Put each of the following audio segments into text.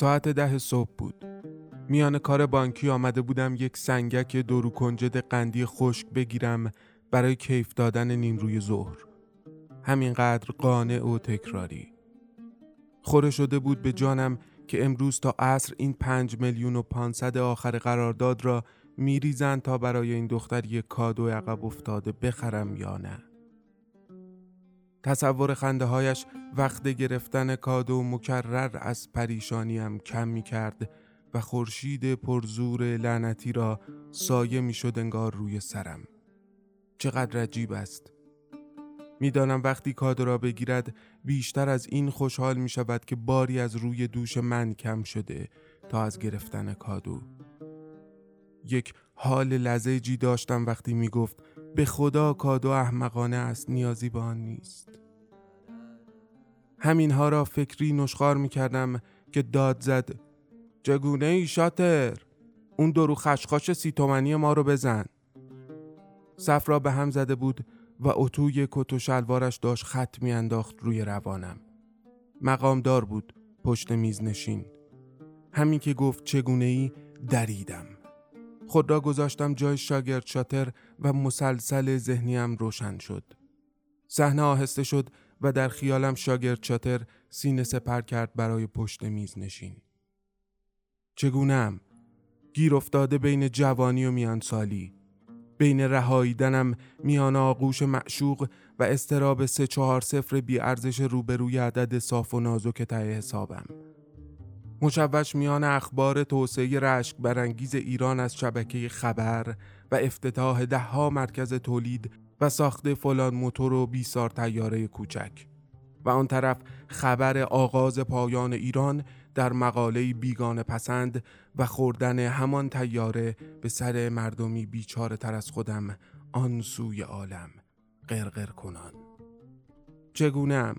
ساعت ده صبح بود. میان کار بانکی آمده بودم یک سنگک درو کنجد قندی خشک بگیرم برای کیف دادن نیم روی ظهر. همینقدر قانع و تکراری. خوره شده بود به جانم که امروز تا عصر این پنج میلیون و پانصد آخر قرارداد را میریزند تا برای این دختر یک کادو عقب افتاده بخرم یا نه. تصور خنده هایش وقت گرفتن کادو مکرر از پریشانیم کم می کرد و خورشید پرزور لعنتی را سایه می شد انگار روی سرم. چقدر عجیب است. می‌دانم وقتی کادو را بگیرد بیشتر از این خوشحال می شود که باری از روی دوش من کم شده تا از گرفتن کادو. یک حال لزجی داشتم وقتی می گفت به خدا کادو احمقانه است نیازی به آن نیست. همینها را فکری نشخار می کردم که داد زد چگونه ای شاتر؟ اون درو خشخاش سی تومنی ما رو بزن. صف را به هم زده بود و اتوی کت و شلوارش داشت خط میانداخت روی روانم. مقام دار بود پشت میز نشین. همین که گفت چگونه ای دریدم. خود را گذاشتم جای شاگرد شاتر و مسلسل ذهنیم روشن شد. صحنه آهسته شد و در خیالم شاگرد شاتر سینه سپر کرد برای پشت میز نشین. چگونم؟ گیر افتاده بین جوانی و میان سالی بین رهاییدنم میان آغوش معشوق و استراب سه چهار صفر بی ارزش روبروی عدد صاف و نازک ته حسابم. مشوش میان اخبار توسعه رشک برانگیز ایران از شبکه خبر و افتتاح دهها مرکز تولید و ساخت فلان موتور و بیسار تیاره کوچک. و آن طرف خبر آغاز پایان ایران در مقاله بیگان پسند و خوردن همان تیاره به سر مردمی بیچاره تر از خودم آن سوی عالم قرقر کنان. چگونم؟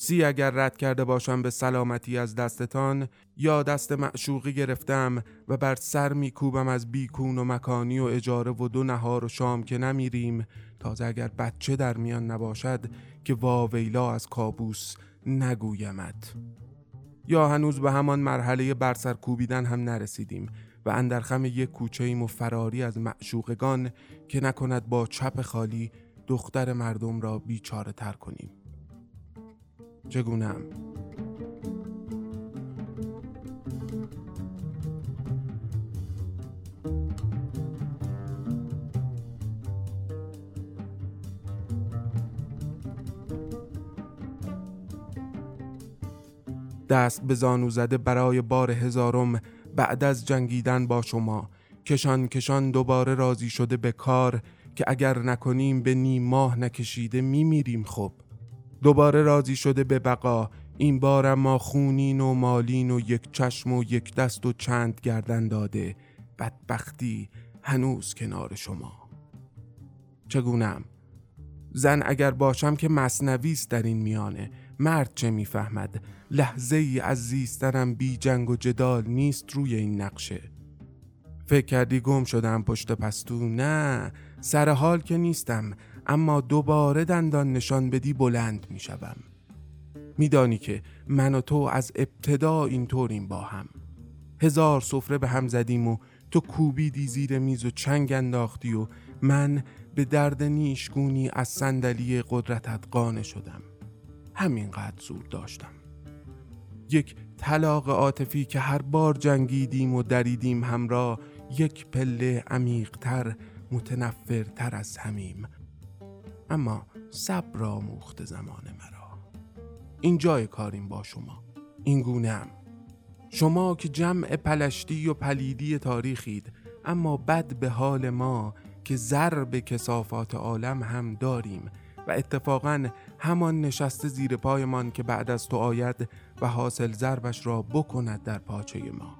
سی اگر رد کرده باشم به سلامتی از دستتان یا دست معشوقی گرفتم و بر سر میکوبم از بیکون و مکانی و اجاره و دو نهار و شام که نمیریم تازه اگر بچه در میان نباشد که واویلا از کابوس نگویمد یا هنوز به همان مرحله برسر کوبیدن هم نرسیدیم و اندرخم یک کوچه ایم و فراری از معشوقگان که نکند با چپ خالی دختر مردم را بیچاره تر کنیم. چگونم؟ دست به زانو زده برای بار هزارم بعد از جنگیدن با شما. کشان کشان دوباره راضی شده به کار که اگر نکنیم به نیم ماه نکشیده میمیریم خب. دوباره راضی شده به بقا. این بار ما خونین و مالین و یک چشم و یک دست و چند گردن داده. بدبختی هنوز کنار شما. چگونم؟ زن اگر باشم که مصنویست در این میانه. مرد چه می‌فهمد؟ لحظه ای از زیستنم بی جنگ و جدال نیست روی این نقشه. فکر کردی گم شدم پشت پستو؟ نه سر حال که نیستم. اما دوباره دندان نشان بدی بلند می‌شوم. میدانی که من و تو از ابتدا اینطوریم با هم. هزار سفره به هم زدیم و تو کوبیدی زیر میز و چنگ انداختی و من به درد نیشگونی از صندلی قدرتت قانه شدم. همینقدر زور داشتم. یک طلاق عاطفی که هر بار جنگیدیم و دریدیم همراه یک پله عمیقتر متنفرتر از همیم. اما صبر آموخت زمان مرا. این جای کاریم با شما. این گونه شما که جمع پلشتی و پلیدی تاریخید اما بد به حال ما که ضرب کسافات عالم هم داریم و اتفاقا همان نشسته زیر پایمان که بعد از تو آید و حاصل ضربش را بکند در پاچه ما.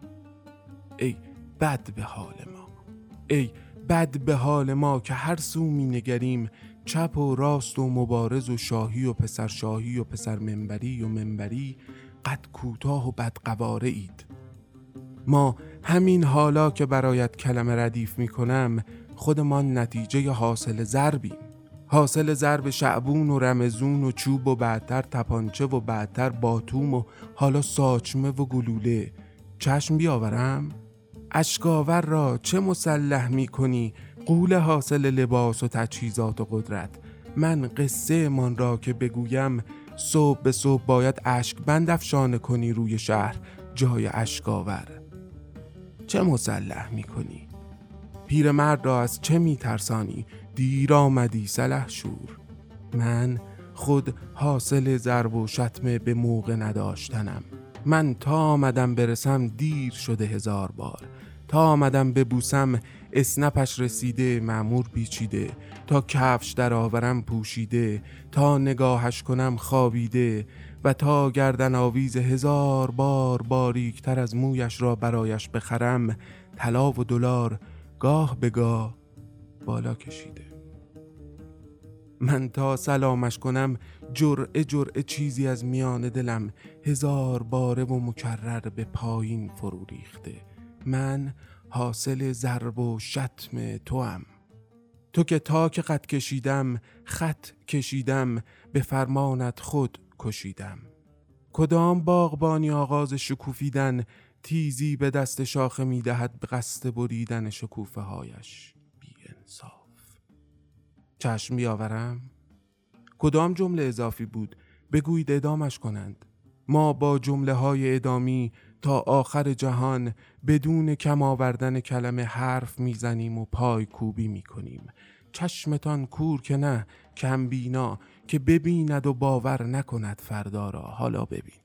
ای بد به حال ما. ای بد به حال ما که هر سو می نگریم چپ و راست و مبارز و شاهی و پسر شاهی و پسر منبری و منبری قد کوتاه و بدقواره اید. ما همین حالا که برایت کلمه ردیف می کنم خودمان نتیجه حاصل ضربیم. حاصل ضرب شعبون و رمزون و چوب و بعدتر تپانچه و بعدتر باتوم و حالا ساچمه و گلوله. چشم بیاورم؟ اشکاور را چه مسلح می کنی قول حاصل لباس و تجهیزات و قدرت. من قصه من را که بگویم صبح به صبح باید اشک بند افشانه کنی روی شهر جای اشکاور چه مسلح می کنی؟ پیرمرد را از چه می ترسانی؟ دیر آمدی سلح شور. من خود حاصل ضرب و شتمه به موقع نداشتنم. من تا آمدم برسم دیر شده هزار بار. تا آمدم ببوسم اسنپش رسیده معمور بیچیده تا کفش در آورم پوشیده تا نگاهش کنم خوابیده. و تا گردن آویز هزار بار باریکتر از مویش را برایش بخرم طلا و دلار گاه به گاه بالا کشیده. من تا سلامش کنم جرعه جرعه چیزی از میان دلم هزار باره و مکرر به پایین فرو ریخته. من حاصل ضرب و شتم توام. تو که تاک قد کشیدم خط کشیدم به فرمانت خود کشیدم. کدام باغبانی آغاز شکوفیدن تیزی به دست شاخه می‌دهد به قصد بریدن شکوفه هایش بی انصاف. چشم بیاورم. کدام جمله اضافی بود؟ بگویید ادامش کنند. ما با جمله های ادامی تا آخر جهان بدون کم آوردن کلمه حرف می‌زنیم و پای کوبی می‌کنیم. چشمتان کور که نه کم بینا که ببیند و باور نکند فردا را. حالا ببین.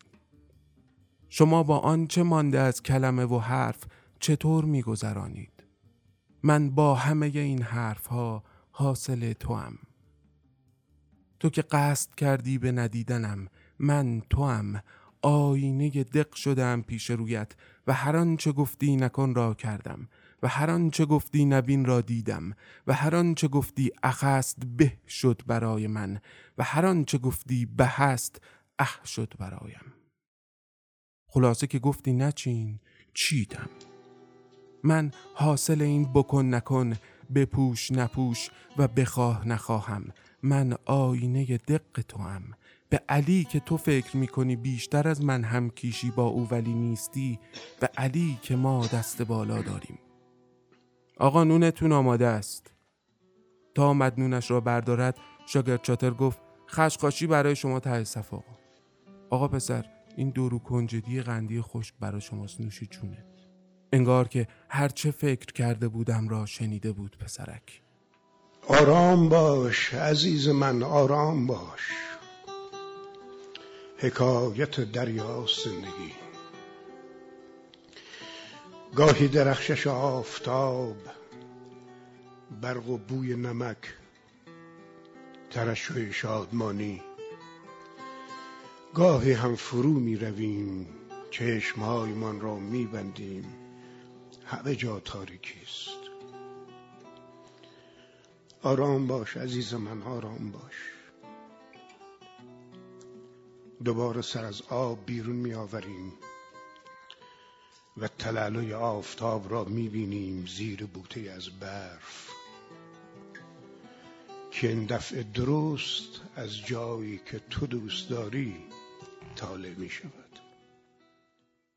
شما با آنچه مانده از کلمه و حرف چطور میگذرانید؟ من با همه این حرف ها حاصل تو هم. تو که قصد کردی به ندیدنم من تو هم آینه دق شدم پیش رویت و هر آنچه گفتی نکن را کردم و هر آنچه گفتی نبین را دیدم و هر آنچه گفتی اخست به شد برای من و هر آنچه گفتی به هست اخ شد برایم. خلاصه که گفتی نچین چیدم؟ من حاصل این بکن نکن بپوش نپوش و بخواه نخواهم. من آینه دق تو هم به علی که تو فکر می‌کنی بیشتر از من هم کیشی با او ولی نیستی به علی که ما دست بالا داریم. آقا نونتون آماده است. تا آمد نونش را بردارد شاگرد چاتر گفت خشقاشی برای شما ته آقا. آقا پسر این دورو کنجدی قندی خشک برای شماست نوش جونه. انگار که هرچه فکر کرده بودم را شنیده بود پسرک. آرام باش عزیز من آرام باش. حکایت دریا زندگی. گاهی درخشش آفتاب برق و بوی نمک ترشح شادمانی. گاهی هم فرو می رویم چشمهایمان را می بندیم همه جا تاریکی است. آرام باش عزیز من آرام باش. دوباره سر از آب بیرون می آوریم و تلالوی آفتاب را می بینیم زیر بوته از برف که این دفعه درست از جایی که تو دوست داری طالع می شود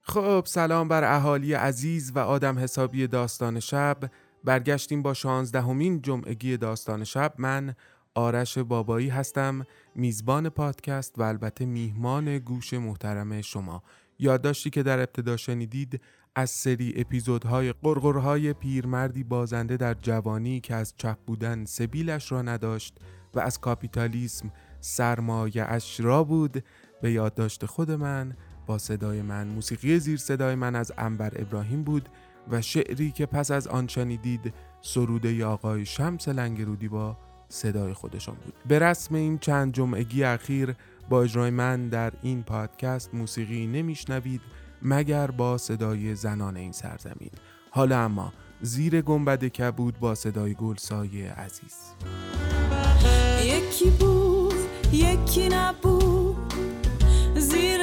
خب سلام بر اهالی عزیز و آدم حسابی داستان شب. برگشتیم با شانزدهمین جمعگی داستان شب. من آرش بابایی هستم میزبان پادکست و البته میهمان گوش محترم شما. یادداشتی که در ابتدا شنیدید از سری اپیزودهای قرقرهای پیرمردی بازنده در جوانی که از چپ بودن سبیلش را نداشت و از کاپیتالیسم سرمایه اش را بود به یادداشت خود من با صدای من موسیقی زیر صدای من از انبر ابراهیم بود و شعری که پس از آن شنیدید سروده آقای شمس لنگرودی با صدای خودشان بود. به رسم این چند جمعگی اخیر با اجرای من در این پادکست موسیقی نمیشنوید مگر با صدای زنان این سرزمین. حالا اما زیر گنبد کبود با صدای گلسای عزیز. یکی بود یکی نبود. زیر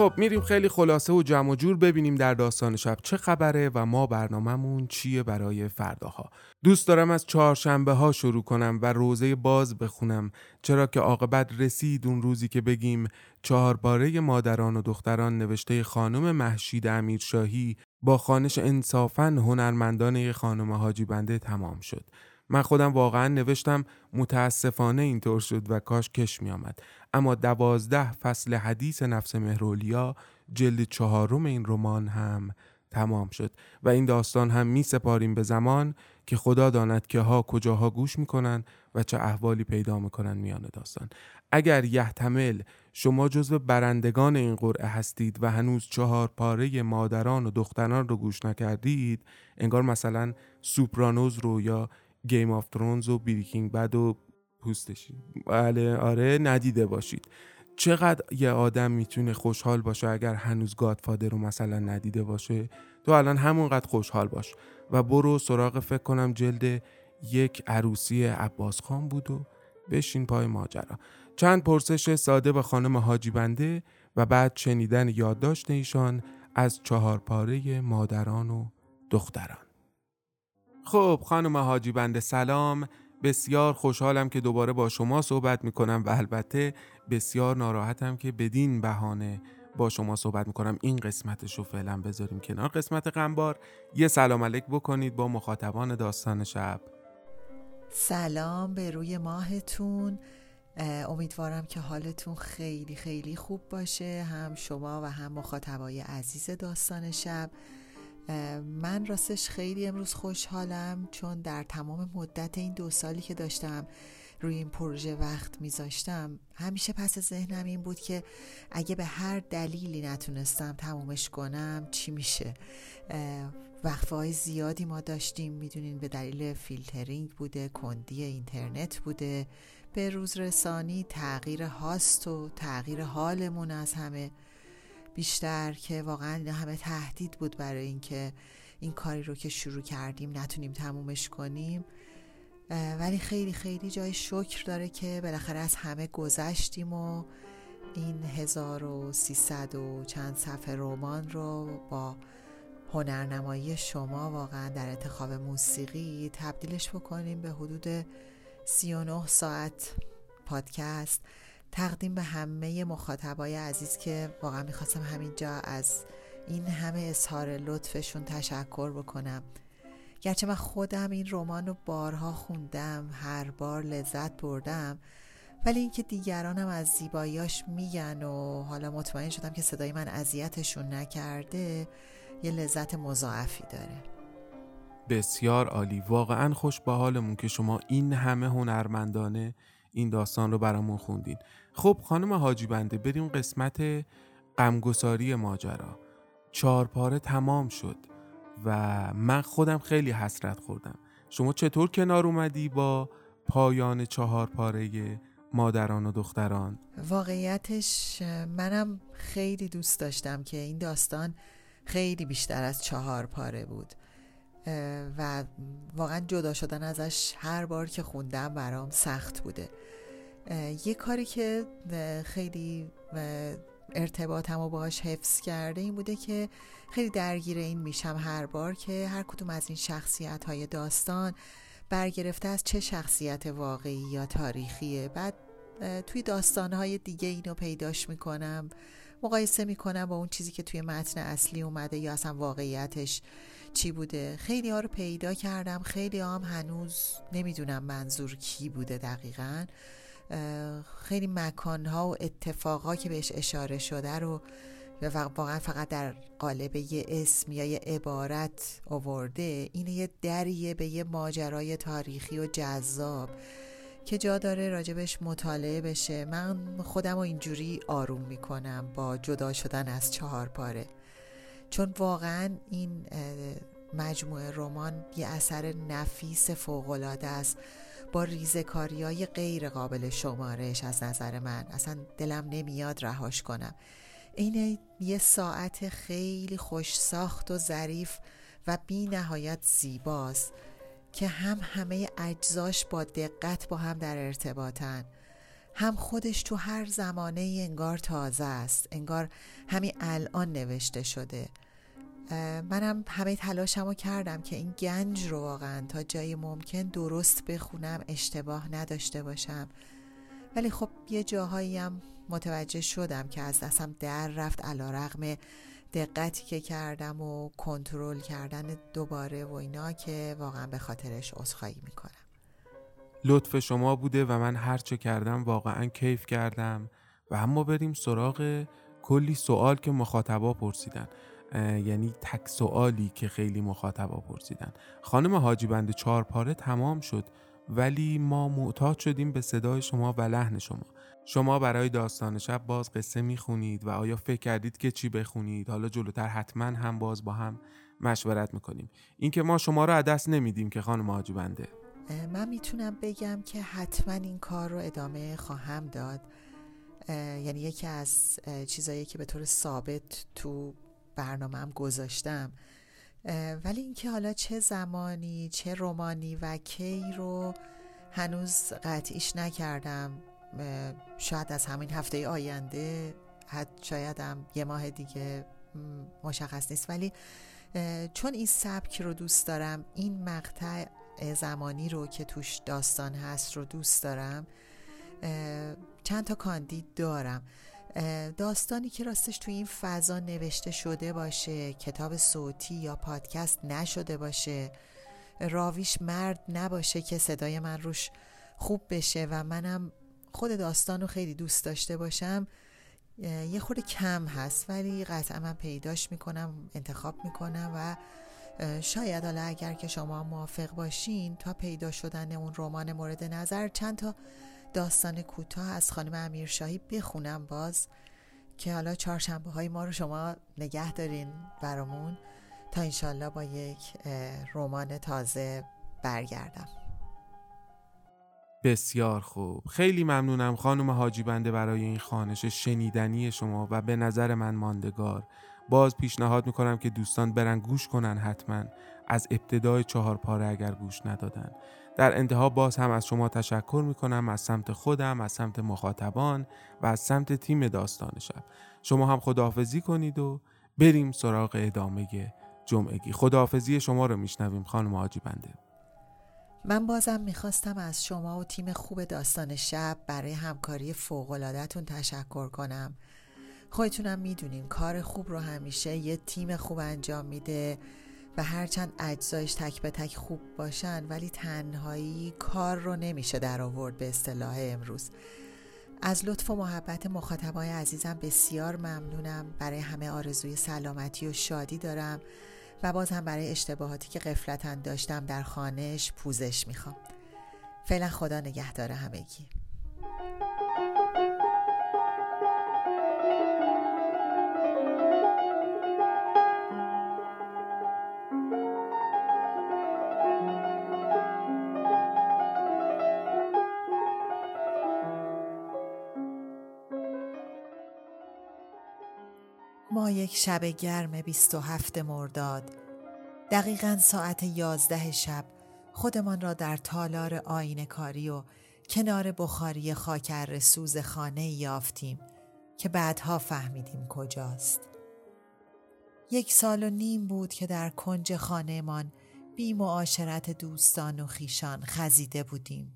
خب میریم خیلی خلاصه و جمع و جور ببینیم در داستان شب چه خبره و ما برنامهمون چیه برای فرداها. دوست دارم از چهارشنبه ها شروع کنم و روزه باز بخونم. چرا که عاقبت رسید اون روزی که بگیم چهارباره مادران و دختران نوشته خانم محشید امیرشاهی با خانش انصافا هنرمندان خانم حاجی بنده تمام شد. من خودم واقعا نوشتم متاسفانه اینطور شد و کاش کش می آمد. اما دوازده فصل حدیث نفس مهرولیا جلد چهارم این رمان هم تمام شد و این داستان هم می سپاریم به زمان که خدا داند که ها کجاها گوش می‌کنن و چه احوالی پیدا می‌کنن میان داستان اگر یحتمل شما جزو برندگان این قرعه هستید و هنوز چهار پاره مادران و دختران رو گوش نکردید انگار مثلا سوپرانوز رو یا Game of Thrones و Breaking Bad و پوستشی بله آره ندیده باشید. چقدر یه آدم می‌تونه خوشحال باشه اگر هنوز Godfather رو مثلا ندیده باشه؟ تو الان همونقدر خوشحال باش و برو سراغ فکر کنم جلد یک عروسی عباس خان بود و بشین پای ماجرا. چند پرسش ساده به خانم حاجی‌بنده و بعد شنیدن یادداشت ایشان از چهار پاره مادران و دختران. خب خانم حاجی بنده سلام. بسیار خوشحالم که دوباره با شما صحبت می‌کنم و البته بسیار ناراحتم که بدین بهانه با شما صحبت می‌کنم. این قسمتش رو فعلا بذاریم کنار. قسمت غمبار. یه سلام علیک بکنید با مخاطبان داستان شب. سلام به روی ماهتون. امیدوارم که حالتون خیلی خیلی خوب باشه. هم شما و هم مخاطبای عزیز داستان شب. من راستش خیلی امروز خوشحالم چون در تمام مدت این دو سالی که داشتم روی این پروژه وقت میذاشتم همیشه پس ذهنم این بود که اگه به هر دلیلی نتونستم تمومش کنم چی میشه؟ وقفه های زیادی ما داشتیم می‌دونین به دلیل فیلترینگ بوده کندی اینترنت بوده به روز رسانی تغییر هاست و تغییر حالمون از همه. بیشتر که واقعا اینا همه تهدید بود برای اینکه این کاری رو که شروع کردیم نتونیم تمومش کنیم. ولی خیلی خیلی جای شکر داره که بالاخره از همه گذشتیم و این 1300 و چند صفحه رمان رو با هنرنمایی شما واقعا در انتخاب موسیقی تبدیلش بکنیم به حدود 39 ساعت پادکست. تقدیم به همه مخاطبای عزیز که واقعا می‌خواستم همینجا از این همه اظهار لطفشون تشکر بکنم. گرچه من خودم این رمان رو بارها خوندم هر بار لذت بردم ولی اینکه دیگرانم از زیباییاش میگن و حالا مطمئن شدم که صدای من اذیتشون نکرده یه لذت مضاعفی داره. بسیار عالی. واقعا خوش به حالمون که شما این همه هنرمندانه این داستان رو برامون خوندین. خب خانم حاجی بنده بریم قسمت غمگساری ماجرا. چهار پاره تمام شد و من خودم خیلی حسرت خوردم. شما چطور کنار اومدی با پایان چهار پاره مادران و دختران؟ واقعیتش منم خیلی دوست داشتم که این داستان خیلی بیشتر از چهار پاره بود و واقعا جدا شدن ازش هر بار که خوندم برام سخت بوده. یه کاری که خیلی ارتباطم و باهاش حفظ کرده این بوده که خیلی درگیر این میشم هر بار که هر کدوم از این شخصیت های داستان برگرفته از چه شخصیت واقعی یا تاریخیه. بعد توی داستانهای دیگه اینو پیداش می‌کنم مقایسه می‌کنم با اون چیزی که توی متن اصلی اومده یا اصلا واقعیتش چی بوده. خیلی ها رو پیدا کردم خیلی هم هنوز نمی‌دونم منظور کی بوده دقیقا. خیلی مکانها و اتفاقها که بهش اشاره شده رو واقعا فقط در قالب یه اسم یا یه عبارت آورده این یه دریه به یه ماجرای تاریخی و جذاب که جا داره راجبش مطالعه بشه. من خودم رو اینجوری آروم می‌کنم با جدا شدن از چهار پاره. چون واقعا این مجموعه رمان یه اثر نفیس فوقالعاده است. با ریزکاری های غیر قابل شمارش از نظر من. اصلا دلم نمیاد رهاش کنم. این یه ساعت خیلی خوش ساخت و ظریف و بی نهایت زیباست که هم همه اجزاش با دقت با هم در ارتباطن. هم خودش تو هر زمانه انگار تازه است انگار همین الان نوشته شده. منم همه تلاشم رو کردم که این گنج رو واقعا تا جای ممکن درست بخونم اشتباه نداشته باشم. ولی خب یه جاهایی هم متوجه شدم که از دستم در رفت علا رقم دقتی که کردم و کنترل کردن دوباره و اینا که واقعا به خاطرش عذرخواهی می‌کنم. لطف شما بوده و من هرچه کردم واقعا کیف کردم. و اما بریم سراغ کلی سوال که مخاطبا پرسیدن. یعنی تک سوالی که خیلی مخاطبا پرسیدن. خانم حاجی بند چهار پاره تمام شد ولی ما معتاد شدیم به صدای شما و لحن شما. شما برای داستان شب باز قصه می‌خونید و آیا فکر کردید که چی بخونید؟ حالا جلوتر حتما هم باز با هم مشورت می‌کنیم. اینکه ما شما رو دست نمیدیم که خانم حاجی بنده من می‌تونم بگم که حتما این کار رو ادامه خواهم داد. یعنی یکی از چیزایی که به طور ثابت تو برنامهم گذاشتم. ولی اینکه حالا چه زمانی چه رومانی و کی رو هنوز قطعیش نکردم. شاید از همین هفته آینده حد شایدم یه ماه دیگه مشخص نیست. ولی چون این سبک رو دوست دارم این مقطع زمانی رو که توش داستان هست رو دوست دارم چند تا کاندید دارم. داستانی که راستش توی این فضا نوشته شده باشه کتاب صوتی یا پادکست نشده باشه راویش مرد نباشه که صدای من روش خوب بشه و منم خود داستان رو خیلی دوست داشته باشم یه خورده کم هست ولی قطعا من پیداش می‌کنم انتخاب می‌کنم و شاید حالا اگر که شما موافق باشین تا پیدا شدن اون رمان مورد نظر چند تا داستان کوتاه از خانم امیرشاهی بخونم باز که حالا چهارشنبه های ما رو شما نگه دارین برامون تا انشالله با یک رمان تازه برگردم. بسیار خوب. خیلی ممنونم خانم حاجی بنده برای این خانش شنیدنی شما و به نظر من ماندگار. باز پیشنهاد می‌کنم که دوستان برن گوش کنن حتما از ابتدای چهار پاره اگر گوش ندادن. در انتها باز هم از شما تشکر می‌کنم از سمت خودم از سمت مخاطبان و از سمت تیم داستان شب. شما هم خداحافظی کنید و بریم سراغ ادامه جمعگی. خداحافظی شما رو میشنویم خانم حاجی بنده. من بازم می‌خواستم از شما و تیم خوب داستان شب برای همکاری فوقلادتون تشکر کنم. خودتونم می‌دونین کار خوب رو همیشه یه تیم خوب انجام میده. هرچند اجزایش تک به تک خوب باشن ولی تنهایی کار رو نمیشه در آورد به اصطلاح امروز. از لطف و محبت مخاطبای عزیزم بسیار ممنونم. برای همه آرزوی سلامتی و شادی دارم و باز هم برای اشتباهاتی که قفلتا داشتم در خانهش پوزش می‌خوام. فعلا خدا نگهدار همگی. یک شب گرم 27 مرداد دقیقا ساعت یازده شب خودمان را در تالار آین کاری و کنار بخاری خاکر سوز خانه یافتیم که بعدها فهمیدیم کجاست. یک سال و نیم بود که در کنج خانهمان بی معاشرت دوستان و خیشان خزیده بودیم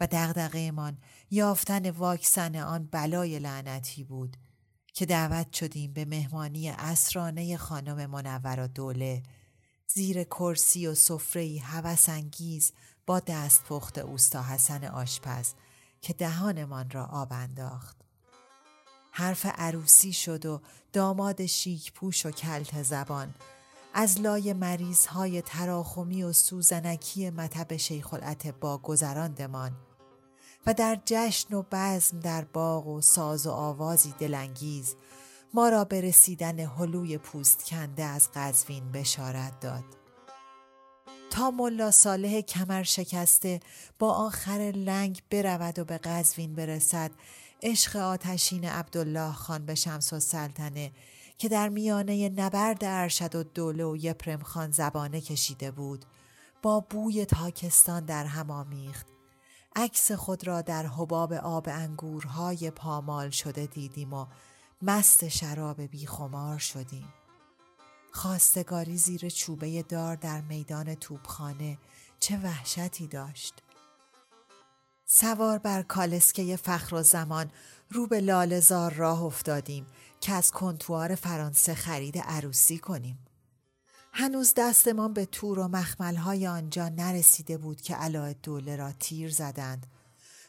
و دغدغهمان یافتن واکسن آن بلای لعنتی بود که دعوت شدیم به مهمانی اسرانه خانم منور و دوله زیر کرسی و سفره‌ای هوسانگیز با دست پخت اوستا حسن آشپز که دهانمان را آب انداخت. حرف عروسی شد و داماد شیک پوش و کلت زبان از لای مریض های تراخمی و سوزنکی مطب شیخ با گذراندمان و در جشن و بزم در باغ و ساز و آوازی دلانگیز ما را به رسیدن هلوی پوست کنده از قزوین بشارت داد. تا ملا صالح کمر شکسته با آخر لنگ برود و به قزوین برسد عشق آتشین عبدالله خان به شمس و سلطنه که در میانه نبرد ارشد و دوله و یپرم خان زبانه کشیده بود با بوی تاکستان در هم آمیخت عکس خود را در حباب آب انگورهای پامال شده دیدیم و مست شراب بیخمار شدیم. خواستگاری زیر چوبه دار در میدان توپخانه چه وحشتی داشت. سوار بر کالسکه فخر و زمان رو به لالزار راه افتادیم که از کنتوار فرانسه خرید عروسی کنیم. هنوز دستمان به تور و مخملهای آنجا نرسیده بود که علای دوله را تیر زدند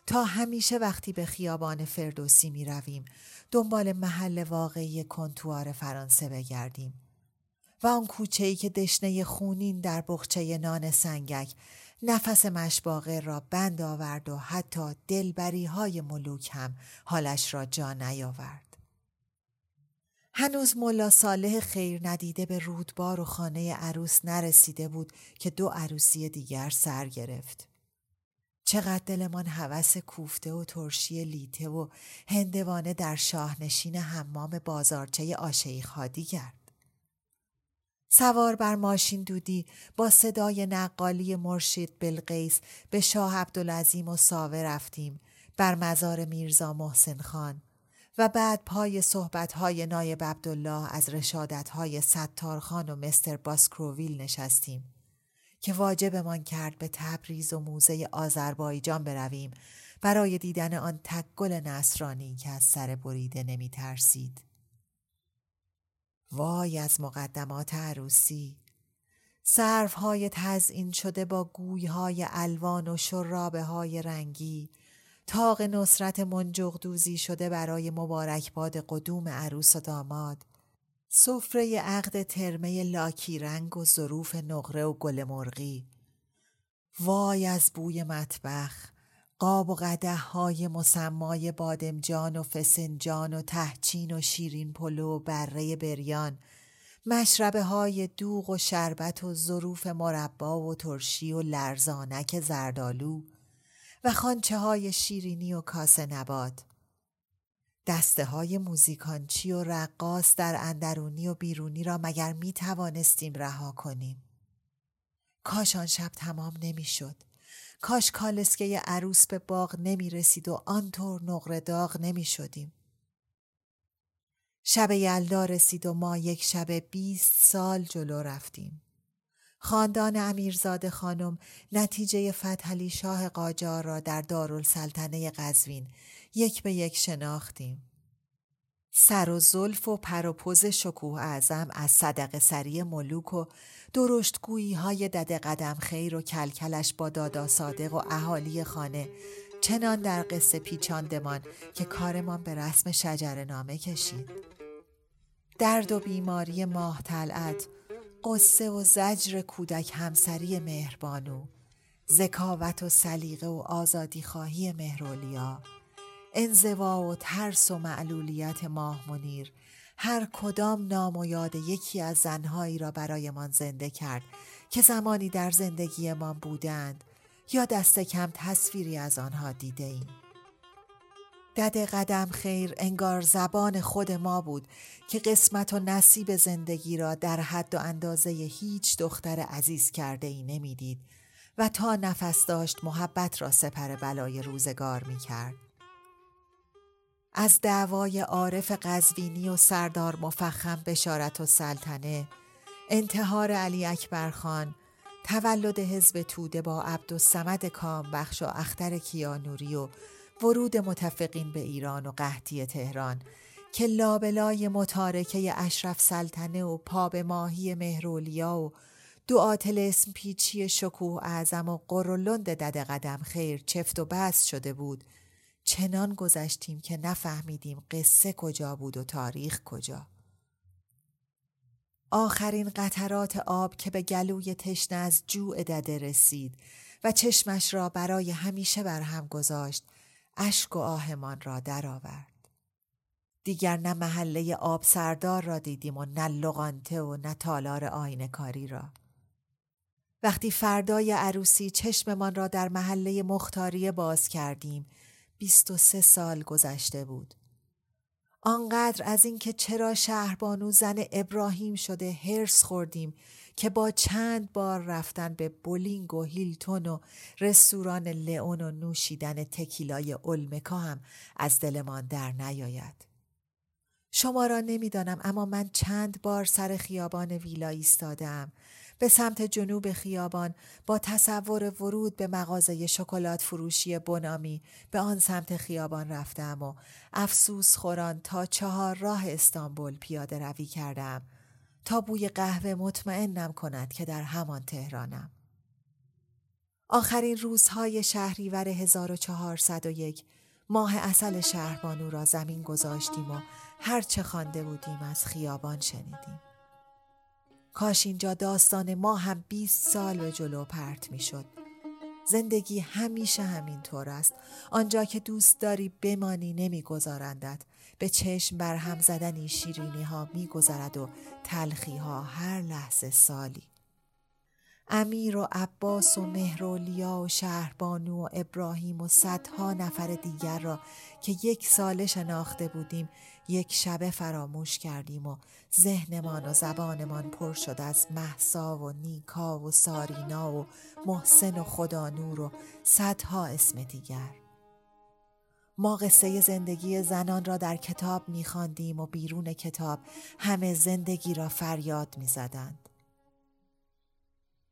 تا همیشه وقتی به خیابان فردوسی می رویم دنبال محل واقعی کنتوار فرانسه بگردیم و آن کوچه ای که دشنه خونین در بخچه نان سنگک نفس مشباقه را بند آورد و حتی دلبری های ملوک هم حالش را جا نیاورد. هنوز ملا صالح خیر ندیده به رودبار و خانه عروس نرسیده بود که دو عروسی دیگر سر گرفت. چقدر دلمان هوس کوفته و ترشی لیته و هندوانه در شاهنشین حمام بازارچه آشیخ خادی کرد. سوار بر ماشین دودی با صدای نقالی مرشید بلقیس به شاه عبدالعظیم و ساوه رفتیم بر مزار میرزا محسن خان و بعد پای صحبتهای نایب عبدالله از رشادتهای ستارخان و مستر باسکروویل نشستیم که واجبمان کرد به تبریز و موزه آذربایجان برویم برای دیدن آن تکگل نصرانی که از سر بریده نمی ترسید. وای از مقدمات عروسی صرف های تزئین شده با گوی های الوان و شرابه های رنگی تاق نصرت منجق دوزی شده برای مبارکباد قدوم عروس و داماد. سفره عقد ترمه لاکی رنگ و ظروف نقره و گل مرغی. وای از بوی مطبخ قاب و قده های مسمای بادمجان و فسنجان و تهچین و شیرین پلو و بره بریان مشربه های دوغ و شربت و ظروف مربا و ترشی و لرزانک زردالو و خانچه های شیرینی و کاسه نبات دسته های موزیکانچی و رقاص در اندرونی و بیرونی را مگر می توانستیم رها کنیم کاش آن شب تمام نمی شد کاش کالسکه عروس به باغ نمی رسید و آنطور نقره داغ نمی شدیم. شب یلدا رسید و ما یک شب بیست سال جلو رفتیم. خاندان امیرزاده خانم نتیجه فتحلی شاه قاجار را در دارالسلطنه قزوین یک به یک شناختیم. سر و زلف و پر و پوز شکوه اعظم از صدق سری ملوک و درشتگویی های دد قدم خیر و کلکلش با دادا صادق و اهالی خانه چنان در قصه پیچاندمان که کارمان به رسم شجر نامه کشید. درد و بیماری ماه طلعت، قصه و زجر کودک همسری مهربانو، ذکاوت و سلیقه و آزادی خواهی مهرولیا، انزوا و ترس و معلولیت ماه منیر هر کدام نام و یاد یکی از زنهایی را برایمان زنده کرد که زمانی در زندگیمان بودند یا دست کم تصویری از آنها دیده ایم. دد قدم خیر انگار زبان خود ما بود که قسمت و نصیب زندگی را در حد و اندازه هیچ دختر عزیز کرده ای نمی‌دید و تا نفس داشت محبت را سپر بلای روزگار می کرد. از دعوای عارف قزوینی و سردار مفخم بشارت و سلطنه انتحار علی اکبر خان تولد حزب توده با عبدالسمد کامبخش و اختر کیانوری و ورود متفقین به ایران و قحطی تهران که لابلای متارکه اشرف سلطنه و پاب ماهی مهرولیا و دعاتل اسم پیچی شکوه اعظم و قرولند دد قدم خیر چفت و بست شده بود چنان گذشتیم که نفهمیدیم قصه کجا بود و تاریخ کجا. آخرین قطرات آب که به گلوی تشنه از جوع دده رسید و چشمش را برای همیشه بر هم گذاشت اشک و آهمان را درآورد. دیگر نه محله آب سردار را دیدیم و نه لغانته و نه تالار آینه کاری را. وقتی فردای عروسی چشممان را در محله مختاریه باز کردیم بیست و سه سال گذشته بود. آنقدر از اینکه چرا شهربانو زن ابراهیم شده هرس خوردیم که با چند بار رفتن به بولینگ و هیلتون و رستوران لئون و نوشیدن تکیلای اولمکا هم از دلمان در نیاید. شما را نمی‌دانم اما من چند بار سر خیابان ویلا ایستادم به سمت جنوب خیابان با تصور ورود به مغازه شکلات فروشی بنامی به آن سمت خیابان رفتم و افسوس خوران تا چهار راه استانبول پیاده روی کردم تا بوی قهوه مطمئنم کند که در همان تهرانم. آخرین روزهای شهریور 1401 ماه اصل شهربانو را زمین گذاشتیم و هر چه خوانده بودیم از خیابان شنیدیم. کاش اینجا داستان ما هم 20 سال به جلو پرت می شد. زندگی همیشه همین طور است. آنجا که دوست داری بمانی نمیگذارندت. به چشم بر هم زدنی شیرینی ها می گذرد و تلخی ها هر لحظه سالی. امیر و عباس و مهرولیا و شهربانو و ابراهیم و صدها نفر دیگر را که یک ساله شناخته بودیم یک شبه فراموش کردیم و ذهنمان و زبانمان پر شد از محسا و نیکا و سارینا و محسن و خدا نور و صدها اسم دیگر ما قصه زندگی زنان را در کتاب میخواندیم و بیرون کتاب همه زندگی را فریاد می‌زدند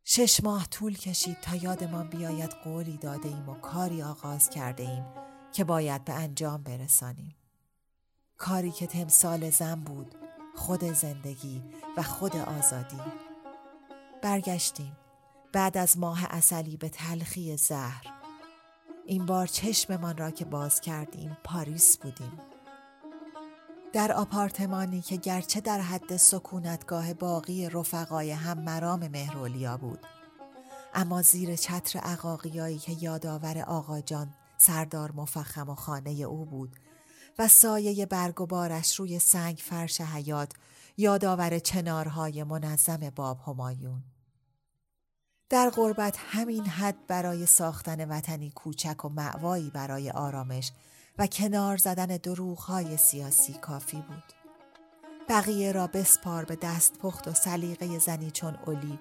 شش ماه طول کشید تا یادمان بیاید قولی داده ایم و کاری آغاز کرده ایم که باید به انجام برسانیم. کاری که تمثال زن بود، خود زندگی و خود آزادی. برگشتیم بعد از ماه اصلی به تلخی زهر. این بار چشممان را که باز کردیم پاریس بودیم. در آپارتمانی که گرچه در حد سکونتگاه باقی رفقای هم مرام مهرولیا بود اما زیر چتر عقاقیایی که یادآور آقا جان سردار مفخم و خانه او بود و سایه برگ و بارش روی سنگ فرش حیات یادآور چنارهای منظم باب همایون در غربت همین حد برای ساختن وطنی کوچک و معوایی برای آرامش و کنار زدن های سیاسی کافی بود. بقیه را بسپار به دست پخت و سلیقه زنی چون اولی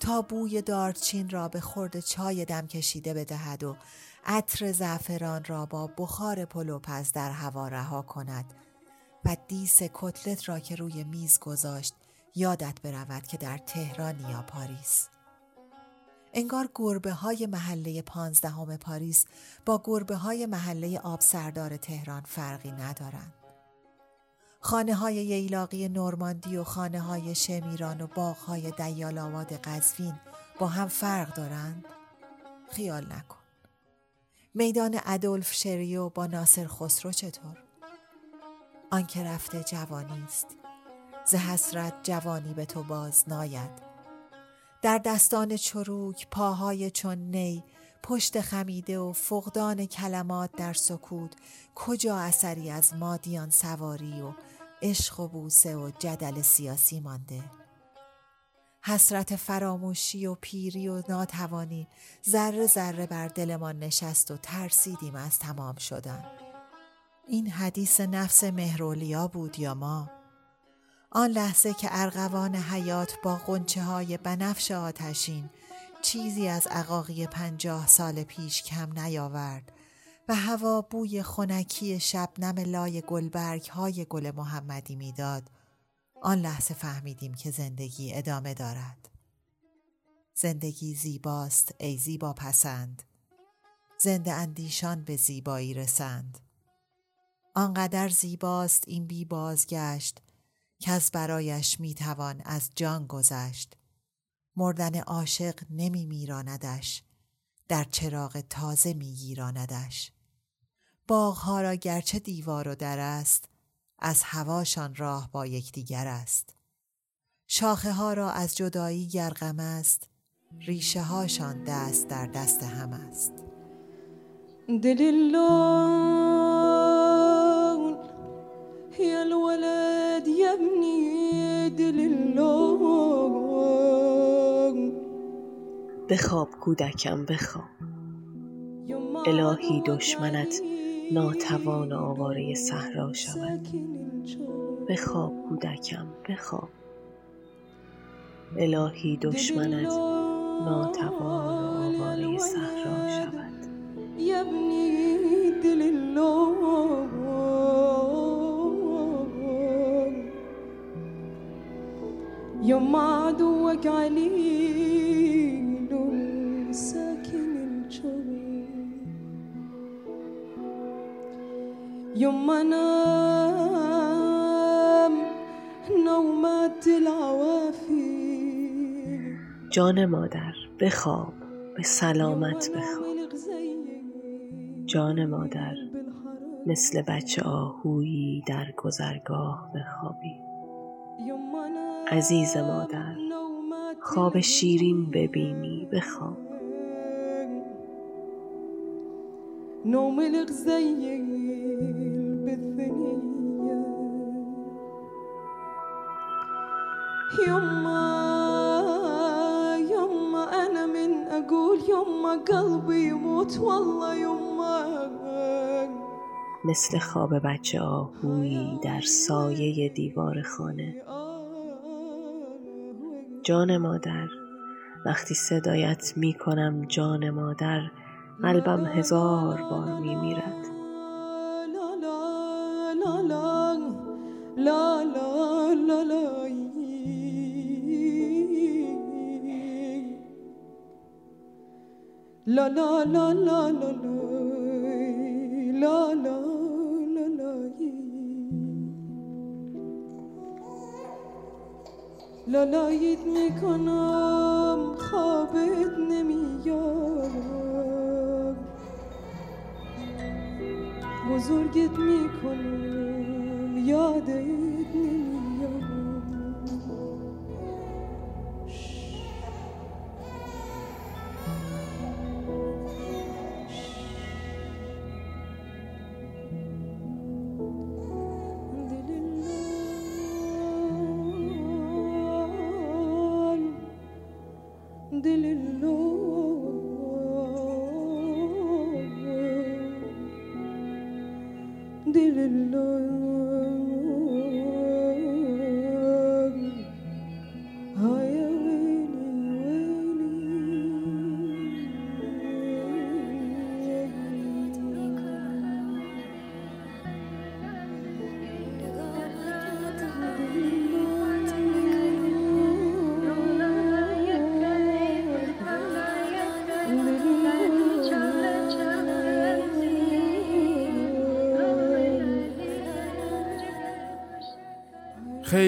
تا بوی دارچین را به خورد چای دم کشیده بدهد و عطر زعفران را با بخار پلوپز در هوا رها کند و دیس کتلت را که روی میز گذاشت یادت برود که در تهران یا پاریس انگار گربه های محله پانزدهم پاریس با گربه های محله آب سردار تهران فرقی ندارند. خانه های ییلاقی نورماندی و خانه های شمیران و باغ های دیال آباد قزوین با هم فرق دارند؟ خیال نکن. میدان ادولف شریو با ناصر خسرو چطور؟ آنکه رفته جوانی است. ز حسرت جوانی به تو باز ناید. در دستان چروک پاهای چون نی پشت خمیده و فقدان کلمات در سکوت کجا اثری از مادیان سواری و عشق و بوسه و جدل سیاسی مانده؟ حسرت فراموشی و پیری و ناتوانی ذره ذره بر دلمان نشست و ترسیدیم از تمام شدن. این حدیث نفس مهرولیا بود یا ما؟ آن لحظه که ارغوان حیات با قنچه های بنفش آتشین چیزی از عقاقی پنجاه سال پیش کم نیاورد و هوا بوی خنکی شبنم لای گلبرگ های گل محمدی می‌داد. آن لحظه فهمیدیم که زندگی ادامه دارد. زندگی زیباست ای زیبا پسند. زنده اندیشان به زیبایی رسند. آنقدر زیباست این بی بازگشت از برایش می‌توان از جان گذشت. مردن عاشق نمی میراندش در چراغ تازه میگیراندش. باغها را گرچه دیوار و در است از هواشان راه با یکدیگر است. شاخه ها را از جدایی گرغم است ریشه هاشان دست در دست هم است. دل يا الولد يا ابني دل بخواب کودکم بخواب الهی دشمنت ناتوان آواره صحرا شود. بخواب کودکم بخواب الهی دشمنت ناتوان آواره صحرا شود. يبني دل اللوم يوم عدوك عليل ساكن الجو يوم ما نام نومات العوافي جان مادر بخواب به سلامت بخواب. جان مادر مثل بچه آهویی در گذرگاه بخوابی. عزیز مادر خواب شیرین ببینی بخواب. نوم الغزيل بالثنية يما يما أنا من أقول يما قلبي يموت والله يما مثل خواب بچه آهویی در سایه دیوار خانه جان مادر وقتی صدایت می کنم جان مادر قلبم هزار بار می میرد لا لا لا لا لا لا لا لا لالایت می‌کنم خوابت نمیارم بزرگت می‌کنم یادت نمیارم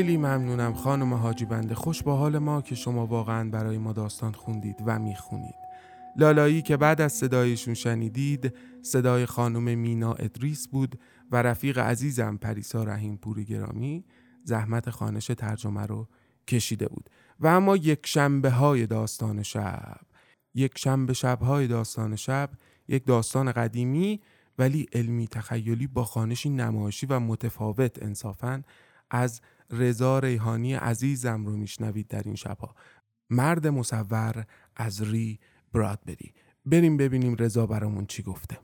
خیلی ممنونم خانم حاجی بنده. خوش با حال ما که شما واقعا برای ما داستان خوندید و می‌خونید. لالایی که بعد از صدایشون شنیدید صدای خانم مینا ادریس بود و رفیق عزیزم پریسا رحیم پوری گرامی زحمت خانش ترجمه رو کشیده بود. و اما یک شنبه های داستان شب. یک شنبه شبهای داستان شب یک داستان قدیمی ولی علمی تخیلی با خانشی نمایشی و متفاوت انصافاً از رضا ریحانی عزیزم رو میشنوید در این شبها. مرد مصور از ری برادبری. بریم ببینیم رضا برامون چی گفته.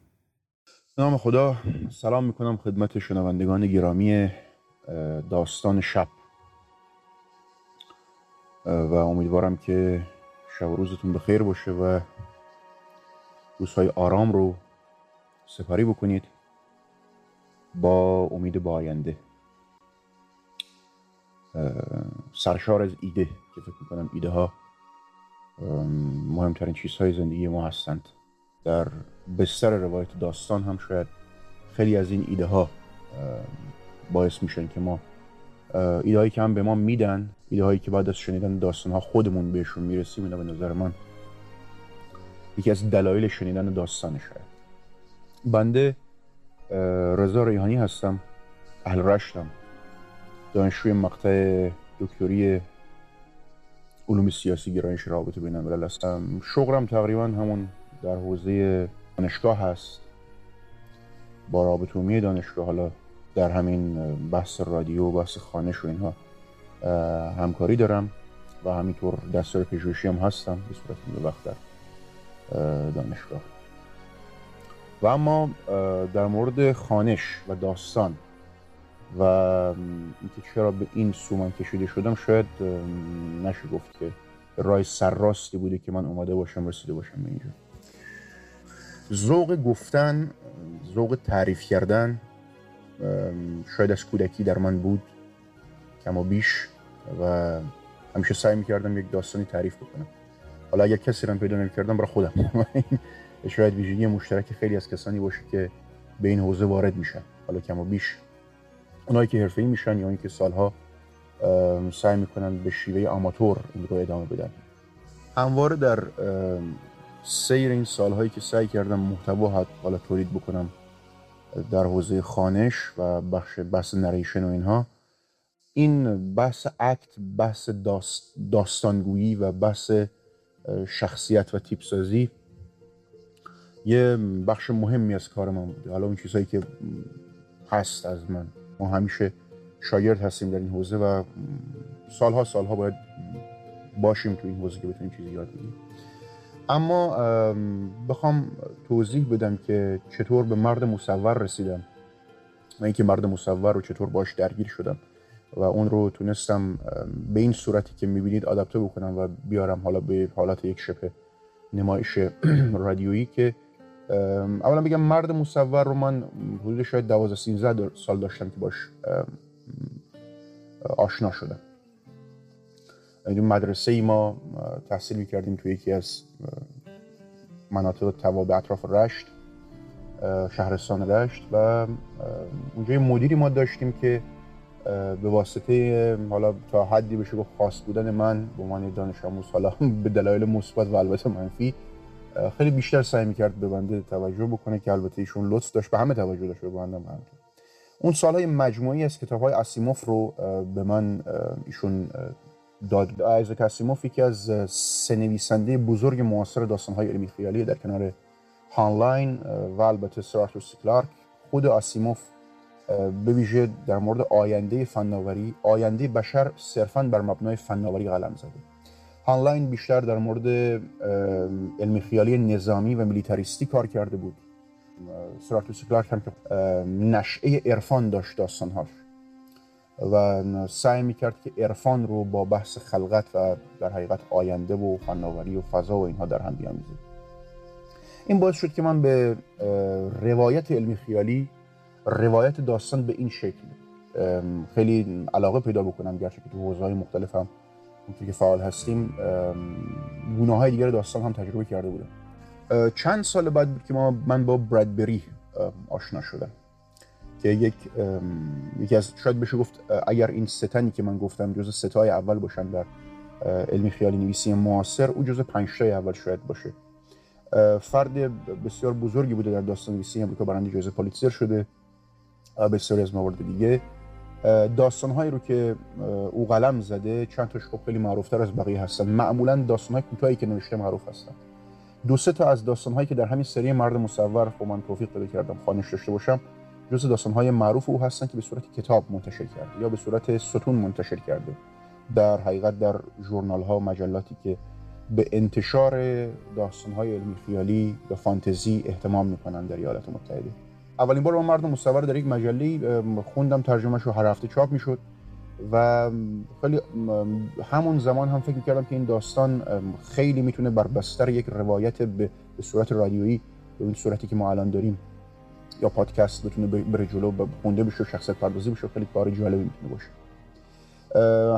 به نام خدا. سلام می‌کنم خدمت شنوندگان گرامی داستان شب. و امیدوارم که شب و روزتون بخیر باشه و روزهای آرام رو سپاری بکنید با امید با آینده. سرشار از ایده که فکر می‌کنم ایده ها مهمترین چیزهای زندگی ما هستند. در بستر روایت داستان هم شاید خیلی از این ایده ها باعث میشن که ما ایده هایی که هم به ما میدن ایده هایی که بعد از شنیدن داستان ها خودمون بهشون می‌رسیم اینا به نظر من یکی از دلایل شنیدن داستان شاید. بنده رضا ریحانی هستم. اهل رشتم. دانشجوی مقطع دکتری علوم سیاسی گرایش رابطه بین الملل هستم. شغلم تقریبا همون در حوزه دانشگاه هست. با رابطه عمومی دانشگاه حالا در همین بحث رادیو و بحث خانش و اینها همکاری دارم و همینطور دستور پژوهشی هم هستم به صورت به وقت در اه، دانشگاه. و اما در مورد خانش و داستان و اینکه چرا به این سو من کشیده شدم شاید نشه گفت که رای سرراستی بوده که من اومده باشم رسیده باشم به اینجا. ذوق گفتن ذوق تعریف کردن شاید از کودکی در من بود کما بیش. و همیشه سعی می‌کردم یک داستانی تعریف بکنم. حالا اگر کسی رو پیدا نمی‌کردم برای خودم. شاید ویژگی مشترک خیلی از کسانی باشه که به این حوزه وارد میشن. حالا کما بیش اونایی که حرفه‌ای میشن یا اینکه سالها سعی می‌کنن به شیوه آماتور این رو ادامه بدن. همواره در سیر این سالهایی که سعی کردم محتوا حالا تولید بکنم در حوزه خانش و بخش بحث نریشن و اینها این بحث اکت بحث داستانگویی و بحث شخصیت و تیپ سازی یه بخش مهمی از کار من بوده حالا اون چیزهایی که هست از من. ما همیشه شاگرد هستیم در این حوزه و سالها سالها باید باشیم تو این حوزه که بتونیم چیزی یاد بگیریم. اما بخوام توضیح بدم که چطور به مرد مصور رسیدم و اینکه مرد مصور رو چطور باش درگیر شدم و اون رو تونستم به این صورتی که می‌بینید آدپته بکنم و بیارم حالا به حالت یک شبه نمایش رادیویی که اولا بگم مرد مصور رو من حدود شاید 12 13 سال داشتم که باش آشنا شدم. مدرسه ای ما تحصیل می‌کردیم توی یکی از مناطق توابع اطراف رشت شهرستان رشت و اونجا مدیری ما داشتیم که به واسطه حالا تا حدی بشه گفت خاص بودن من به عنوان دانش آموز حالا به دلایل مثبت و البته منفی خیلی بیشتر سعی می‌کرد به بنده توجه بکنه که البته ایشون لطف داشت به همه توجه داشت به بنده هم اون سالهای مجموعی از کتاب های اسیموف رو به من ایشون داد. ایزاک اسیموف یکی از سه نویسنده بزرگ معاصر داستان های علمی خیالی در کنار هانلاین و البته سراتور کلارک. خود آسیموف به ویژه در مورد آینده فناوری آینده بشر صرفا بر مبنای فناوری قلم زده. هانلاین بیشتر در مورد علمی خیالی نظامی و میلیتاریستی کار کرده بود. سراتوس کلارک هم که نشعه عرفان داشت داستانهاش و سعی می‌کرد که عرفان رو با بحث خلقت و در حقیقت آینده و فناوری و فضا و اینها در هم بیامیزه این باعث شد که من به روایت علمی خیالی روایت داستان به این شکل خیلی علاقه پیدا بکنم گرچه که تو حوزه های مختلف هم که فعال هستیم گونه های دیگر داستان هم تجربه کرده بودم. چند سال بعد بود که ما من با برادبری آشنا شدم که یک یکی از شاید بشه گفت اگر این ستنی که من گفتم جز ستای اول باشن در علمی خیالی نویسی معاصر او جز پنج اول شاید باشه. فرد بسیار بزرگی بوده در داستان نویسی امریکا برنده جایزه پولیتزر شده بسیاری از موارد دیگه. داستانهایی رو که او قلم زده چند تاش خب خیلی معروفتر از بقیه هستن. معمولا داستانهای کوتاهی که نوشته معروف هستن. دو سه تا از داستانهایی که در همین سری مرد مصور خب من توفیق پیدا کردم خانش داشته باشم جز داستانهای معروف او هستن که به صورت کتاب منتشر کرده یا به صورت ستون منتشر کرده. در حقیقت در ژورنال ها و مجلاتی که به انتشار داستانهای علمی خیالی و فانتزی اهتمام می‌کنن در ایالات متحده. اولین بار من مرد مصور در یک مجله خوندم ترجمهش رو هر هفته چاپ می‌شد و خیلی همون زمان هم فکر کردم که این داستان خیلی می‌تونه بر بستر یک روایت به صورت رادیویی به این صورتی که ما الان داریم یا پادکست بتونه بره جلو خونده بشه شخصیت پردازی بشه خیلی کار جالبی می‌تونه باشه.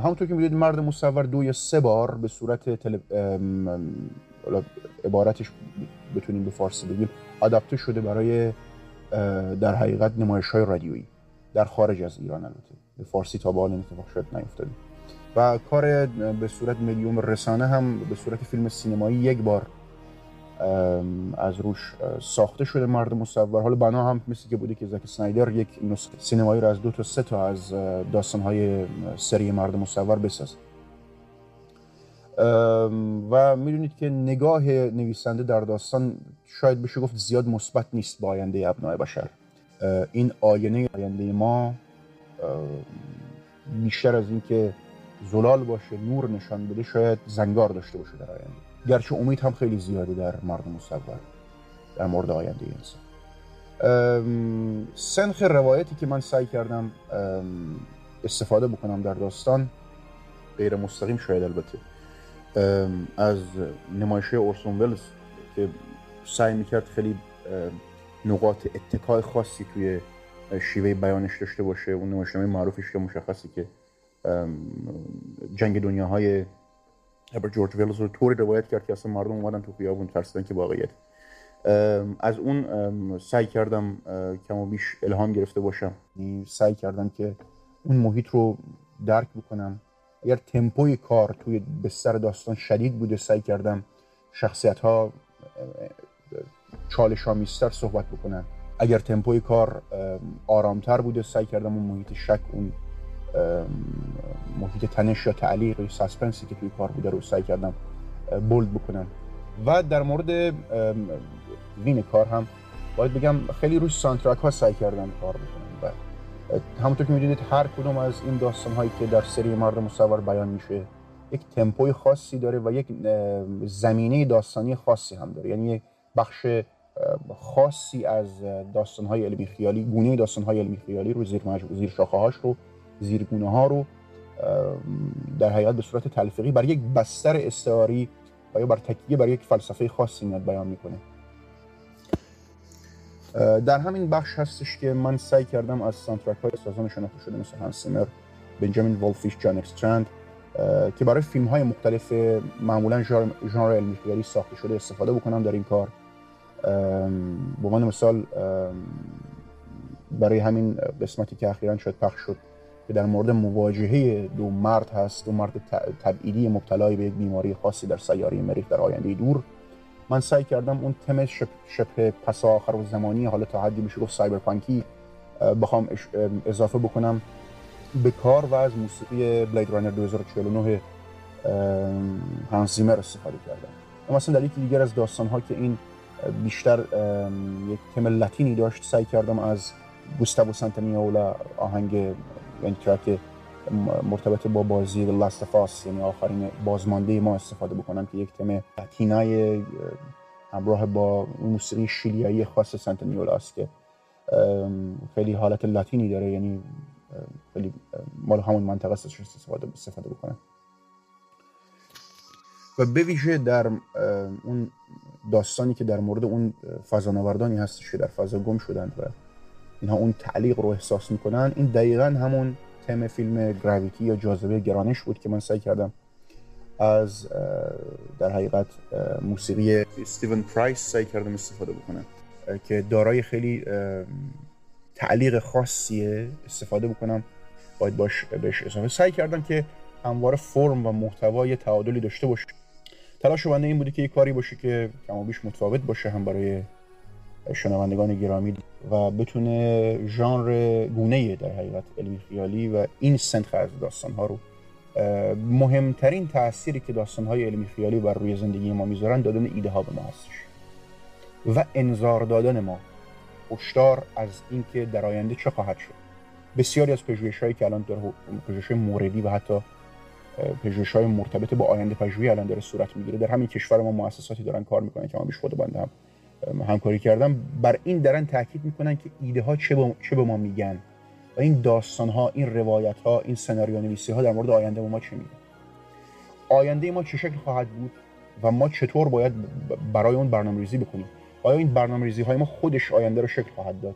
همونطور که می‌دونید مرد مصور دو یا سه بار به صورت تل... عبارتش بتونیم به فارسی بگیم آداپته شده برای در حقیقت نمایش های رادیویی در خارج از ایران البته. به فارسی تا به حال این اتفاق شاید نیفتاده. و کار به صورت مدیوم رسانه هم به صورت فیلم سینمایی یک بار از روش ساخته شده مرد مصور. حالا بنا هم مثل که بوده که زک سنایدر یک نسخه سینمایی رو از دو تا سه تا از داستانهای سری مرد مصور بسازه و می‌دونید که نگاه نویسنده در داستان شاید بشه گفت زیاد مثبت نیست با آینده ابنای بشر. این آینه آینده ما بیشتر از اینکه زلال باشه نور نشان بده شاید زنگار داشته باشه در آینده. گرچه امید هم خیلی زیاده در مرد مصور در مورد آینده انسان سنخ روایتی که من سعی کردم استفاده بکنم در داستان غیر مستقیم شاید البته از نمایشه اورسون ولز که سعی می‌کرد خیلی نقاط اتکای خاصی توی شیوه بیانش داشته باشه اون نمایشه معروفش که مشخصی که جنگ دنیاهای جورج ولز رو طوری روایت کرد که اصلا مردم اومدن تو خیابون ترسیدن که واقعیت. از اون سعی کردم کم و بیش الهام گرفته باشم. یعنی سعی کردم که اون محیط رو درک بکنم. اگر تمپوی کار توی بستر داستان شدید بوده. سعی کردم شخصیت ها چالش آمیزتر صحبت بکنن. اگر تمپوی کار آرامتر بوده سعی کردم اون محیط شک اون محیط تنش یا تعلیق یا suspense ی که توی کار بوده رو سعی کردم bold بکنم. و در مورد وین کار هم باید بگم خیلی روی soundtrack ها سعی کردم کار بکنم. همونطور که می‌دونید هر کدوم از این داستان هایی که در سری مرد مصور بیان میشه یک تمپوی خاصی داره و یک زمینه داستانی خاصی هم داره. یعنی یک بخش خاصی از داستان های علمی خیالی گونه داستان های علمی خیالی رو زیر, زیر شاخه هاش رو زیرگونه ها رو در حقیقت به صورت تلفیقی بر یک بستر استعاری و یا بر تکیه بر یک فلسفه خاصی میاد بیان می‌کنه. در همین بخش هستش که من سعی کردم از سانترک های سازان شناخته شده مثل هانس سیمر بنجامین والفیش جان اکسترند که برای فیلم های مختلف معمولا ژانر علمی ساخته شده استفاده بکنم در این کار. به عنوان مثال برای همین قسمتی که اخیرا شد پخش شد که در مورد مواجهه دو مرد هست دو مرد تبعیدی مبتلای به یک بیماری خاصی در سیاره مریخ در آینده دور. من سعی کردم اون تم شبه پس آخر و زمانی حالا تا حدی بشه گفت سایبرپانکی بخوام اضافه بکنم به کار و از موسیقی بلید رانر 2049 هانس زیمر استفاده کردم. مثلا در یکی دیگر از داستان ها که این بیشتر یک تم لاتینی داشت سعی کردم از گوستاو سانتانیولا آهنگ یعنی ترک مرتبط با بازی لاستفاس یعنی آخرین بازمانده ما استفاده بکنم که یک تم لاتینای همراه با موسیقی شیلیایی خاص سانتانیولا است که خیلی حالت لاتینی داره یعنی خیلی مال همون منطقه استفاده استفاده بکنم. و به ویژه در اون داستانی که در مورد اون فضانوردانی هستش که در فضا گم شدند و اینها اون تعلیق رو احساس می‌کنن این دقیقا همون تم فیلم گراویتی یا جاذبه گرانش بود که من سعی کردم از در حقیقت موسیقی استیون پرایس سعی کردم استفاده بکنم که دارای خیلی تعلیق خاصیه استفاده بکنم باید باش بهش اضافه. سعی کردم که همواره فرم و محتوای تعادلی داشته باشه تلاش بنده این بوده که یک کاری باشه که کم بیش متفاوت باشه هم برای شنوندگان گرامی و بتونه ژانر گونه در حقیقت علمی خیالی و این سنخ از داستان ها رو مهمترین تأثیری که داستان های علمی خیالی بر روی زندگی ما می‌ذارن دادن ایده ها به ما هستش. و انذار دادن ما هشدار از اینکه در آینده چه خواهد شد. بسیاری از پژوهش هایی که الان در پژوهش موردی و حتی پژوهش های مرتبط با آینده پژوهی الان داره صورت می‌گیره در همین کشور ما مؤسساتی دارن کار می‌کنن که ما بیش خود بنده هم همکاری کردم بر این دارن تاکید می‌کنن که ایده ها چه, چه به ما میگن و این داستان ها این روایت ها این سناریو نویسی ها در مورد آینده ما چه میگن. آینده ما چه شکل خواهد بود و ما چطور باید برای اون برنامه ریزی بکنیم؟ آیا این برنامه ریزی های ما خودش آینده رو شکل خواهد داد؟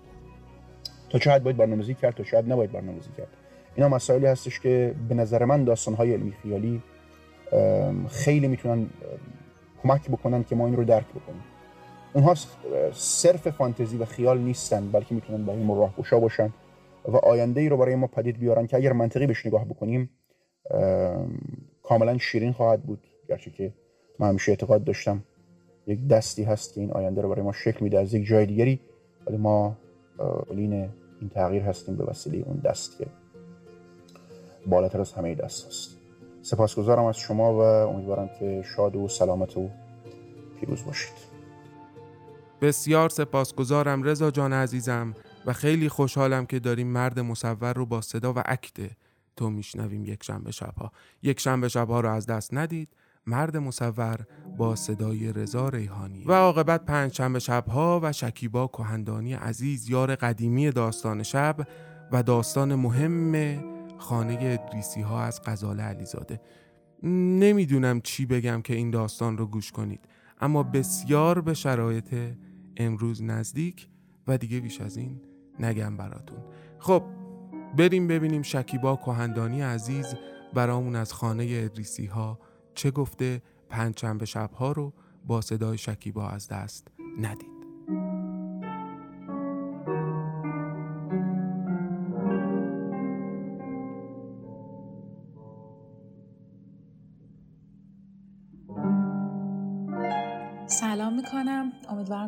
تا چه حد باید برنامه‌ریزی کرد تا شاید نباید برنامه‌ریزی کرد؟ اینا مسائلی هستش که به نظر من داستان های علمی خیالی خیلی می‌تونن کمک بکنن که ما این رو درک بکنیم. اونها صرف فانتزی و خیال نیستن بلکه می‌تونن برای ما راهگشا باشن و آینده ای رو برای ما پدید بیارن که اگر منطقی بهش نگاه بکنیم کاملا شیرین خواهد بود. گرچه که من همیشه اعتقاد داشتم یک دستی هست که این آینده رو برای ما شکل میده از یک جای دیگری ولی ما لین این تغییر هستیم به وسیله اون دست که بالاتر از همه دست هست. سپاسگزارم از شما و امیدوارم که شاد و سلامت و پیروز باشید. بسیار سپاسگزارم رضا جان عزیزم و خیلی خوشحالم که داریم مرد مصور رو با صدا و عکت تو میشنویم یک شنبه شبها. یک شنبه شبها رو از دست ندید. مرد مصور با صدای رضا ریحانی. و عاقبت پنجشنبه شبها و شکیبا کهندانی عزیز یار قدیمی داستان شب و داستان مهم خانه ادریسی ها از غزال علیزاده. نمی‌دونم چی بگم که این داستان رو گوش کنید اما بسیار به شرایط امروز نزدیک و دیگه بیش از این نگم براتون. خب بریم ببینیم شکیبا کهندانی عزیز برامون از خانه ادریسی ها چه گفته. پنجشنبه شبها رو با صدای شکیبا از دست ندید.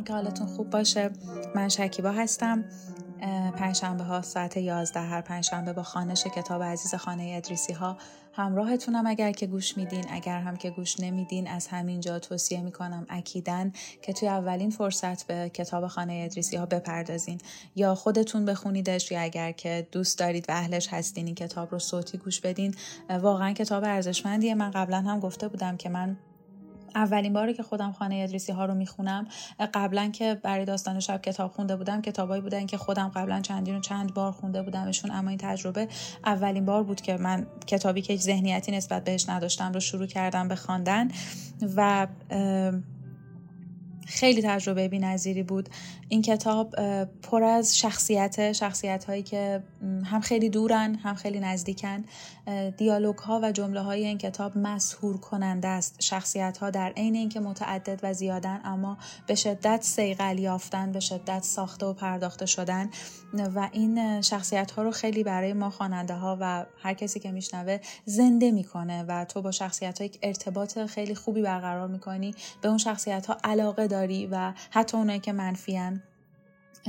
که حالتون خوب باشه. من شکیبا هستم. پنجشنبه ها ساعت 11 هر پنجشنبه با خانش کتاب عزیز خانه ادریسی ها همراهتونم. اگر که گوش میدین اگر هم که گوش نمیدین از همینجا توصیه می‌کنم اکیدن که توی اولین فرصت به کتاب خانه ادریسی ها بپردازین. یا خودتون بخونیدش یا اگر که دوست دارید و اهلش هستین این کتاب رو صوتی گوش بدین. واقعا کتاب ارزشمندیه. من قبلا هم گفته بودم که من اولین باری که خودم خانه ادریسی ها رو می‌خونم قبلا که برای داستان شب کتاب خونده بودم کتابایی بودن که خودم قبلا چندین و چند بار خونده بودمشون اما این تجربه اولین بار بود که من کتابی که ذهنیتی نسبت بهش نداشتم رو شروع کردم به خواندن و خیلی تجربه نظیری بود. این کتاب پر از شخصیت شخصیت هایی که هم خیلی دورن هم خیلی نزدیکن. دیالوگ ها و جمله های این کتاب مسهور کننده است. شخصیت ها در عین اینکه متعدد و زیادن اما به شدت سیقل یافتن به شدت ساخته و پرداخته شدن. و این شخصیت ها رو خیلی برای ما خواننده ها و هر کسی که میشنوه زنده می‌کنه. و تو با شخصیت ها یک ارتباط خیلی خوبی برقرار می‌کنی به اون شخصیت ها علاقه داری و حتی اونایی که منفیان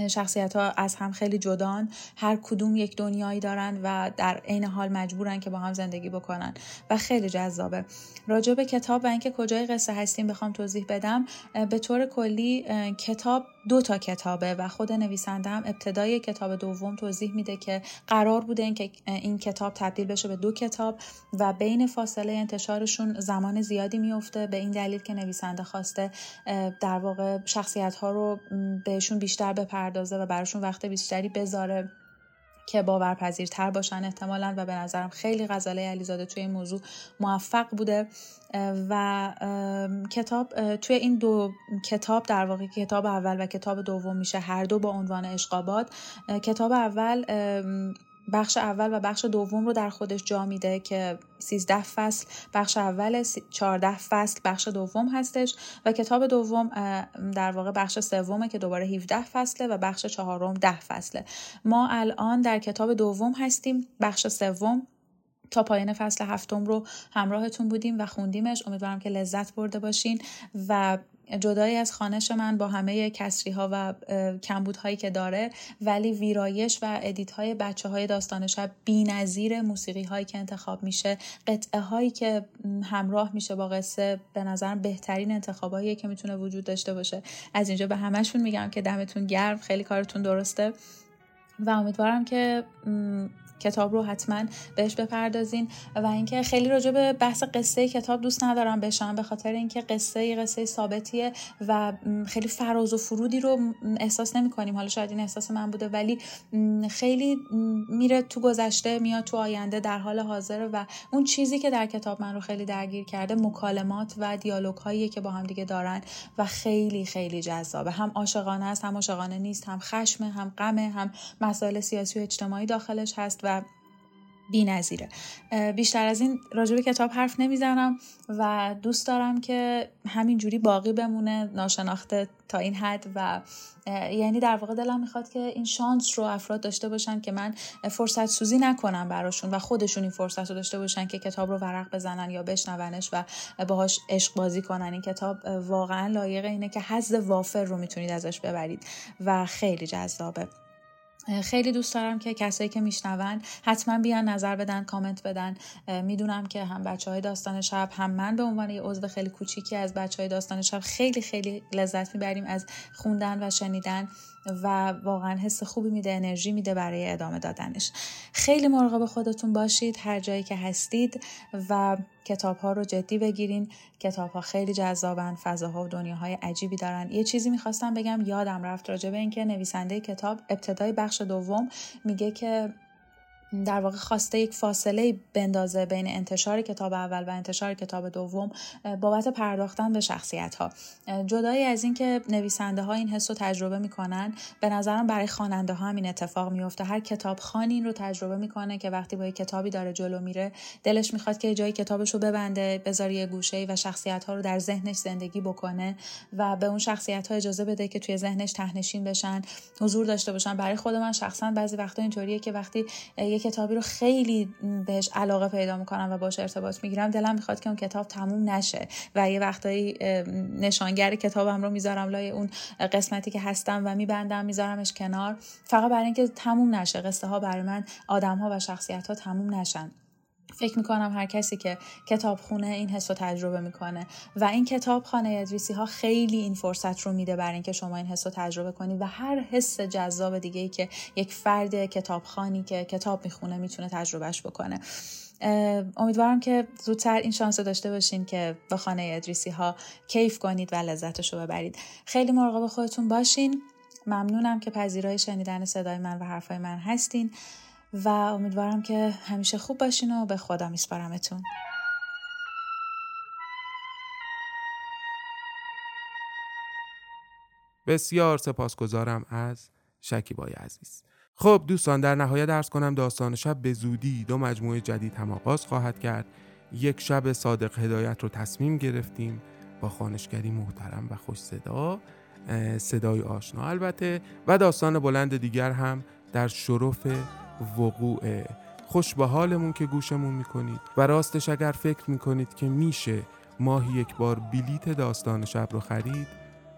شخصیت ها از هم خیلی جدان هر کدوم یک دنیایی دارن و در عین حال مجبورن که با هم زندگی بکنن و خیلی جذابه. راجع به کتاب و اینکه کجای قصه هستیم بخوام توضیح بدم به طور کلی کتاب دو تا کتابه و خود نویسنده هم ابتدای کتاب دوم توضیح میده که قرار بوده این که این کتاب تبدیل بشه به دو کتاب و بین فاصله انتشارشون زمان زیادی میفته به این دلیل که نویسنده خواسته در واقع شخصیت ها رو بهشون بیشتر بپردازه و براشون وقت بیشتری بذاره. که باورپذیرتر باشن احتمالا و به نظرم خیلی غزاله علیزاده توی این موضوع موفق بوده. و کتاب توی این دو کتاب در واقع کتاب اول و کتاب دوم میشه هر دو با عنوان اشقابات کتاب اول بخش اول و بخش دوم رو در خودش جا میده که 13 فصل بخش اول 14 فصل بخش دوم هستش و کتاب دوم در واقع بخش سومه که دوباره 17 فصله و بخش چهارم 10 فصله. ما الان در کتاب دوم هستیم بخش سوم. تا پایان فصل هفتم رو همراهتون بودیم و خوندیمش. امیدوارم که لذت برده باشین و جدایی از خانش من با همه کسری ها و کمبودهایی که داره ولی ویرایش و ادیت های بچه های داستان شب بی نظیر موسیقی هایی که انتخاب میشه قطعه هایی که همراه میشه با قصه به نظرم بهترین انتخاب که می‌تونه وجود داشته باشه. از اینجا به همشون میگم که دمتون گرم خیلی کارتون درسته و امیدوارم که کتاب رو حتما بهش بپردازین و اینکه خیلی راجع به بحث قصه کتاب دوست ندارم بشم به خاطر اینکه قصه قصه ثابتیه و خیلی فراز و فرودی رو احساس نمی کنیم حالا شاید این احساس من بوده ولی خیلی میره تو گذشته میاد تو آینده در حال حاضر و اون چیزی که در کتاب من رو خیلی درگیر کرده مکالمات و دیالوگ هایی که با هم دیگه دارن و خیلی خیلی جذابه. هم عاشقانه است هم عاشقانه نیست هم خشم هم غم هم مسائل سیاسی و اجتماعی داخلش هست و بی نظیره. بیشتر از این راجب کتاب حرف نمی‌زنم و دوست دارم که همینجوری باقی بمونه ناشناخته تا این حد و یعنی در واقع دلم می‌خواد که این شانس رو افراد داشته باشن که من فرصت سوزی نکنم براشون و خودشون این فرصت رو داشته باشن که کتاب رو ورق بزنن یا بشنونش و باهاش عشق بازی کنن این کتاب واقعا لایق اینه که حظ وافر رو می‌تونید ازش ببرید و خیلی جذابه خیلی دوست دارم که کسایی که میشنون حتما بیان نظر بدن کامنت بدن. می‌دونم که هم بچه های داستان شب هم من به عنوان یه عضو خیلی کوچیکی از بچه های داستان شب خیلی خیلی لذت می‌بریم از خوندن و شنیدن. و واقعا حس خوبی میده انرژی میده برای ادامه دادنش. خیلی مراقب خودتون باشید هر جایی که هستید و کتاب ها رو جدی بگیرین. کتاب ها خیلی جذابن فضاها و دنیاهای عجیبی دارن. یه چیزی می‌خواستم بگم یادم رفت راجع به اینکه نویسنده کتاب ابتدای بخش دوم میگه که در واقع خواسته یک فاصله بندازه بین انتشار کتاب اول و انتشار کتاب دوم بابت پرداختن به شخصیت ها جدایی از اینکه نویسنده ها این حس رو تجربه می‌کنن به نظرم برای خواننده ها هم این اتفاق میفته هر کتاب خان این رو تجربه می‌کنه که وقتی با یک کتابی داره جلو میره دلش می‌خواد که جای کتابش رو ببنده بذاره یه گوشه و شخصیت ها رو در ذهنش زندگی بکنه و به اون شخصیت ها اجازه بده که توی ذهنش تهنشین بشن حضور داشته باشن. برای خود من شخصا بعضی وقتا اینطوریه که وقتی کتابی رو خیلی بهش علاقه پیدا می‌کنم و باش ارتباط می‌گیرم. دلم می‌خواد که اون کتاب تموم نشه و یه وقتایی نشانگر کتابم رو می‌ذارم لای اون قسمتی که هستم و میبندم میذارمش کنار. فقط برای اینکه تموم نشه قصه ها برای من آدم ها و شخصیت ها تموم نشن. فکر می‌کنم هر کسی که کتاب خونه این حس رو تجربه می‌کنه. و این کتاب خانه ادریسی ها خیلی این فرصت رو میده برای اینکه شما این حس رو تجربه کنید و هر حس جذاب دیگه ای که یک فرد کتابخانی که کتاب می‌خونه می‌تونه تجربهش بکنه. امیدوارم که زودتر این شانس داشته باشین که با خانه ادریسی ها کیف کنید و لذتش رو ببرید. خیلی مراقب خودتون باشین. ممنونم که پذیرای شنیدن صدای من و حرفای من هستین. و امیدوارم که همیشه خوب باشین و به خدا میسپارمتون. بسیار سپاسگزارم از شکیبای عزیز. خب دوستان در نهایت درس کنم داستان شب به زودی دو مجموعه جدید هم آغاز خواهد کرد. یک شب صادق هدایت رو تصمیم گرفتیم با خانشگری محترم و خوش صدا صدای آشنا البته و داستان بلند دیگر هم در شرف وقوع. خوش به حالمون که گوشمون می‌کنید. و راستش اگر فکر می‌کنید که میشه ماهی یک بار بلیت داستان شب رو خرید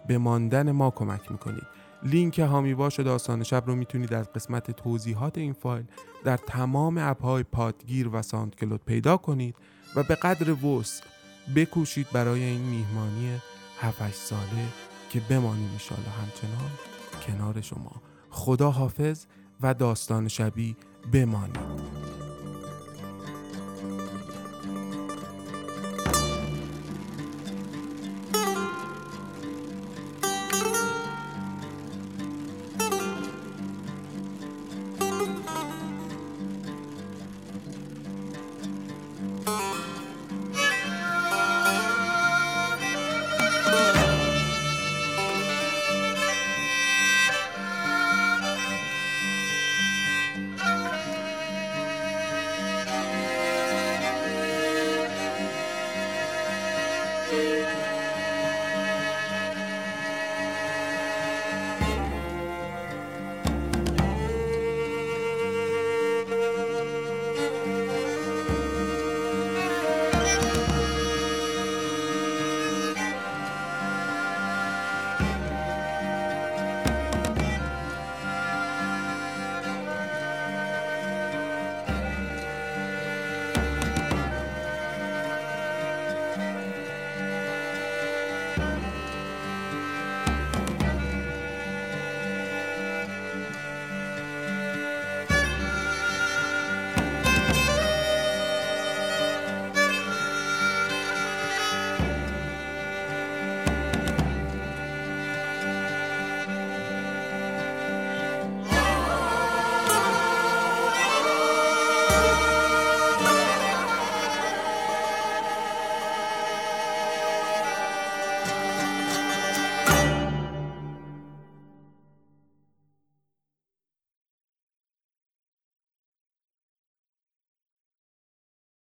به ماندن ما کمک می‌کنید. لینک هامی باش داستان شب رو می‌تونید از قسمت توضیحات این فایل در تمام اپهای پادگیر و ساندکلود پیدا کنید و به قدر وسع بکوشید برای این میهمانی 7 ساله که بمانیم ایشالا همچنان کنار شما. خدا حافظ و داستان شبی بمانید.